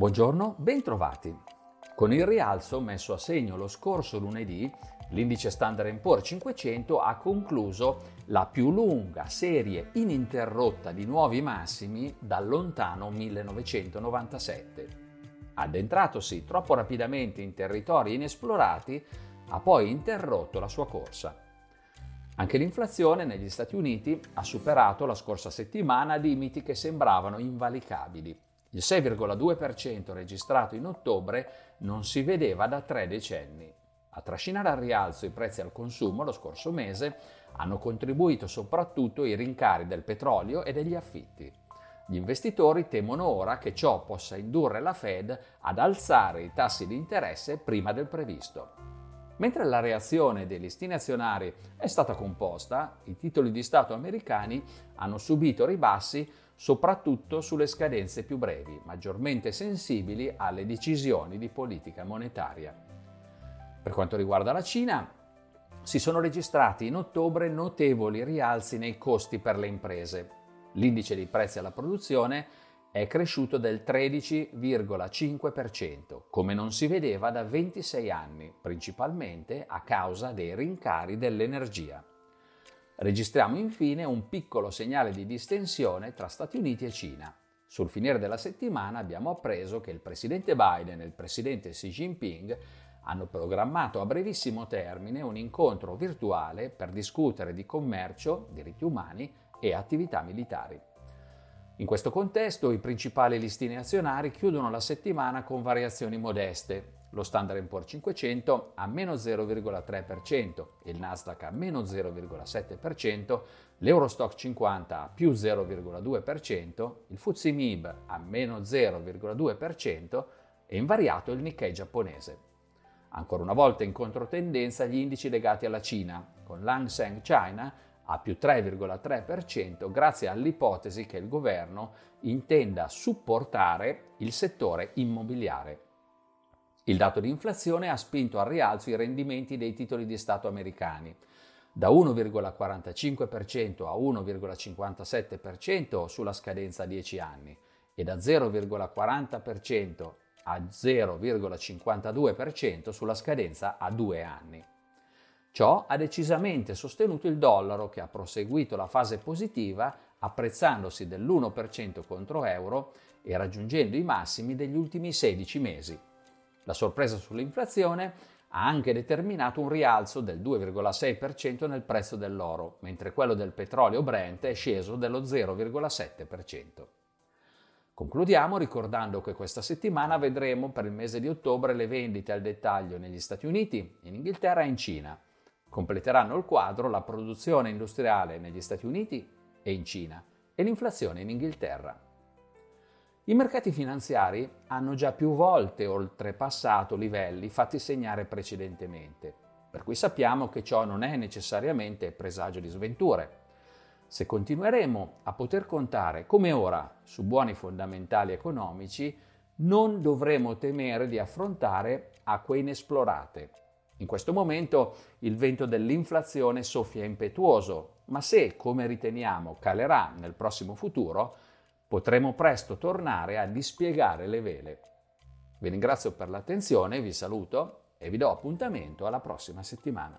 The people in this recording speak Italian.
Buongiorno, bentrovati. Con il rialzo messo a segno lo scorso lunedì, l'indice Standard Poor's 500 ha concluso la più lunga serie ininterrotta di nuovi massimi dal lontano 1997. Addentratosi troppo rapidamente in territori inesplorati, ha poi interrotto la sua corsa. Anche l'inflazione negli Stati Uniti ha superato la scorsa settimana limiti che sembravano invalicabili il 6,2% registrato in ottobre non si vedeva da tre decenni. A trascinare al rialzo i prezzi al consumo lo scorso mese hanno contribuito soprattutto i rincari del petrolio e degli affitti. Gli investitori temono ora che ciò possa indurre la Fed ad alzare i tassi di interesse prima del previsto. Mentre la reazione dei listini azionari è stata composta, i titoli di Stato americani hanno subito ribassi soprattutto sulle scadenze più brevi, maggiormente sensibili alle decisioni di politica monetaria. Per quanto riguarda la Cina, si sono registrati in ottobre notevoli rialzi nei costi per le imprese. L'indice dei prezzi alla produzione è cresciuto del 13,5%, come non si vedeva da 26 anni, principalmente a causa dei rincari dell'energia. Registriamo infine un piccolo segnale di distensione tra Stati Uniti e Cina. Sul finire della settimana abbiamo appreso che il presidente Biden e il presidente Xi Jinping hanno programmato a brevissimo termine un incontro virtuale per discutere di commercio, diritti umani e attività militari. In questo contesto i principali listini azionari chiudono la settimana con variazioni modeste, lo Standard Poor's 500 a meno 0,3%, il Nasdaq a meno 0,7%, l'Eurostock 50 a più 0,2%, il FTSE MIB a meno 0,2% e invariato il Nikkei giapponese. Ancora una volta in controtendenza gli indici legati alla Cina, con l'Hang Seng China a più 3,3% grazie all'ipotesi che il governo intenda supportare il settore immobiliare. Il dato di inflazione ha spinto al rialzo i rendimenti dei titoli di Stato americani, da 1,45% a 1,57% sulla scadenza a 10 anni e da 0,40% a 0,52% sulla scadenza a 2 anni. Ciò ha decisamente sostenuto il dollaro che ha proseguito la fase positiva apprezzandosi dell'1% contro euro e raggiungendo i massimi degli ultimi 16 mesi. La sorpresa sull'inflazione ha anche determinato un rialzo del 2,6% nel prezzo dell'oro, mentre quello del petrolio Brent è sceso dello 0,7%. Concludiamo ricordando che questa settimana vedremo per il mese di ottobre le vendite al dettaglio negli Stati Uniti, in Inghilterra e in Cina. Completeranno il quadro la produzione industriale negli Stati Uniti e in Cina e l'inflazione in Inghilterra. I mercati finanziari hanno già più volte oltrepassato livelli fatti segnare precedentemente, per cui sappiamo che ciò non è necessariamente presagio di sventure. Se continueremo a poter contare, come ora, su buoni fondamentali economici, non dovremo temere di affrontare acque inesplorate. In questo momento il vento dell'inflazione soffia impetuoso, ma se, come riteniamo, calerà nel prossimo futuro, potremo presto tornare a dispiegare le vele. Vi ringrazio per l'attenzione, vi saluto e vi do appuntamento alla prossima settimana.